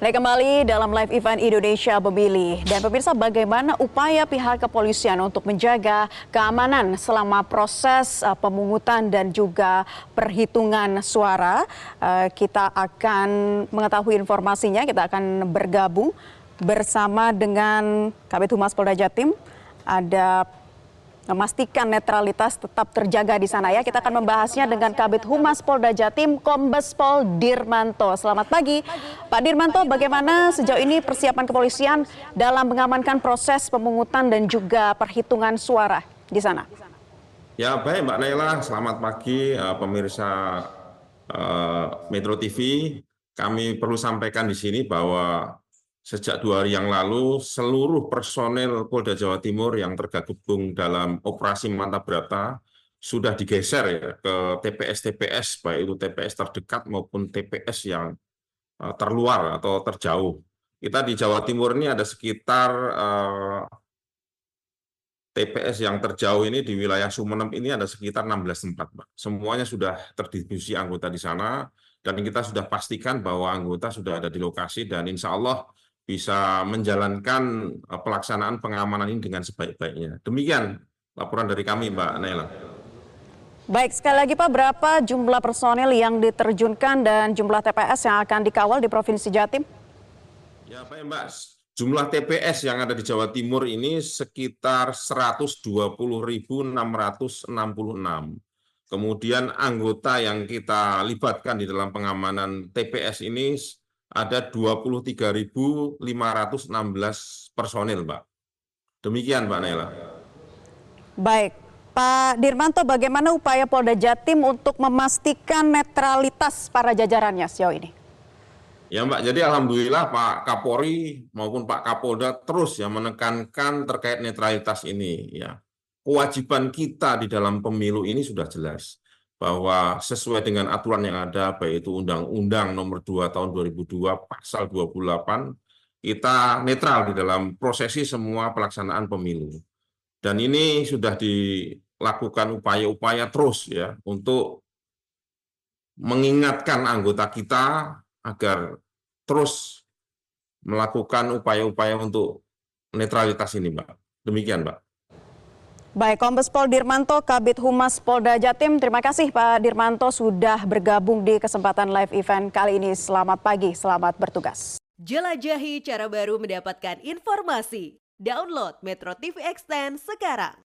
Anda kembali dalam live event Indonesia Memilih. Dan pemirsa bagaimana upaya pihak kepolisian untuk menjaga keamanan selama proses uh, pemungutan dan juga perhitungan suara. Uh, kita akan mengetahui informasinya, kita akan bergabung bersama dengan Kabit Humas Polda Jatim. Ada memastikan netralitas tetap terjaga di sana ya. Kita akan membahasnya dengan Kabit Humas Polda Jatim, Kombes Pol Dirmanto. Selamat pagi, Pak Dirmanto. Bagaimana sejauh ini persiapan kepolisian dalam mengamankan proses pemungutan dan juga perhitungan suara di sana? Ya baik Mbak Naila, selamat pagi uh, pemirsa uh, Metro TV. Kami perlu sampaikan di sini bahwa sejak dua hari yang lalu seluruh personel Polda Jawa Timur yang tergabung dalam operasi Mantap Brata sudah digeser ya ke TPS-TPS baik itu TPS terdekat maupun TPS yang uh, terluar atau terjauh. Kita di Jawa Timur ini ada sekitar uh, TPS yang terjauh ini di wilayah Sumeneb ini ada sekitar 16 tempat, Pak. Semuanya sudah terdistribusi anggota di sana dan kita sudah pastikan bahwa anggota sudah ada di lokasi dan insya Allah bisa menjalankan eh, pelaksanaan pengamanan ini dengan sebaik-baiknya. Demikian laporan dari kami, Mbak Naila. Baik, sekali lagi Pak, berapa jumlah personil yang diterjunkan dan jumlah TPS yang akan dikawal di Provinsi Jatim? Ya, Pak Mbak, jumlah TPS yang ada di Jawa Timur ini sekitar 120.666. Kemudian anggota yang kita libatkan di dalam pengamanan TPS ini ada 23.516 personil, Mbak. Demikian, Mbak Naila. Baik, Pak Dirmanto, bagaimana upaya Polda Jatim untuk memastikan netralitas para jajarannya sejauh ini? Ya Mbak, jadi Alhamdulillah Pak Kapolri maupun Pak Kapolda terus ya menekankan terkait netralitas ini. ya Kewajiban kita di dalam pemilu ini sudah jelas bahwa sesuai dengan aturan yang ada, baik itu Undang-Undang Nomor 2 Tahun 2002 Pasal 28, kita netral di dalam prosesi semua pelaksanaan pemilu. Dan ini sudah dilakukan upaya-upaya terus ya untuk mengingatkan anggota kita agar terus melakukan upaya-upaya untuk netralitas ini, Mbak. Demikian, Mbak. Baik, Kombes Pol Dirmanto, Kabit Humas Polda Jatim. Terima kasih Pak Dirmanto sudah bergabung di kesempatan live event kali ini. Selamat pagi, selamat bertugas. Jelajahi cara baru mendapatkan informasi. Download Metro TV Extend sekarang.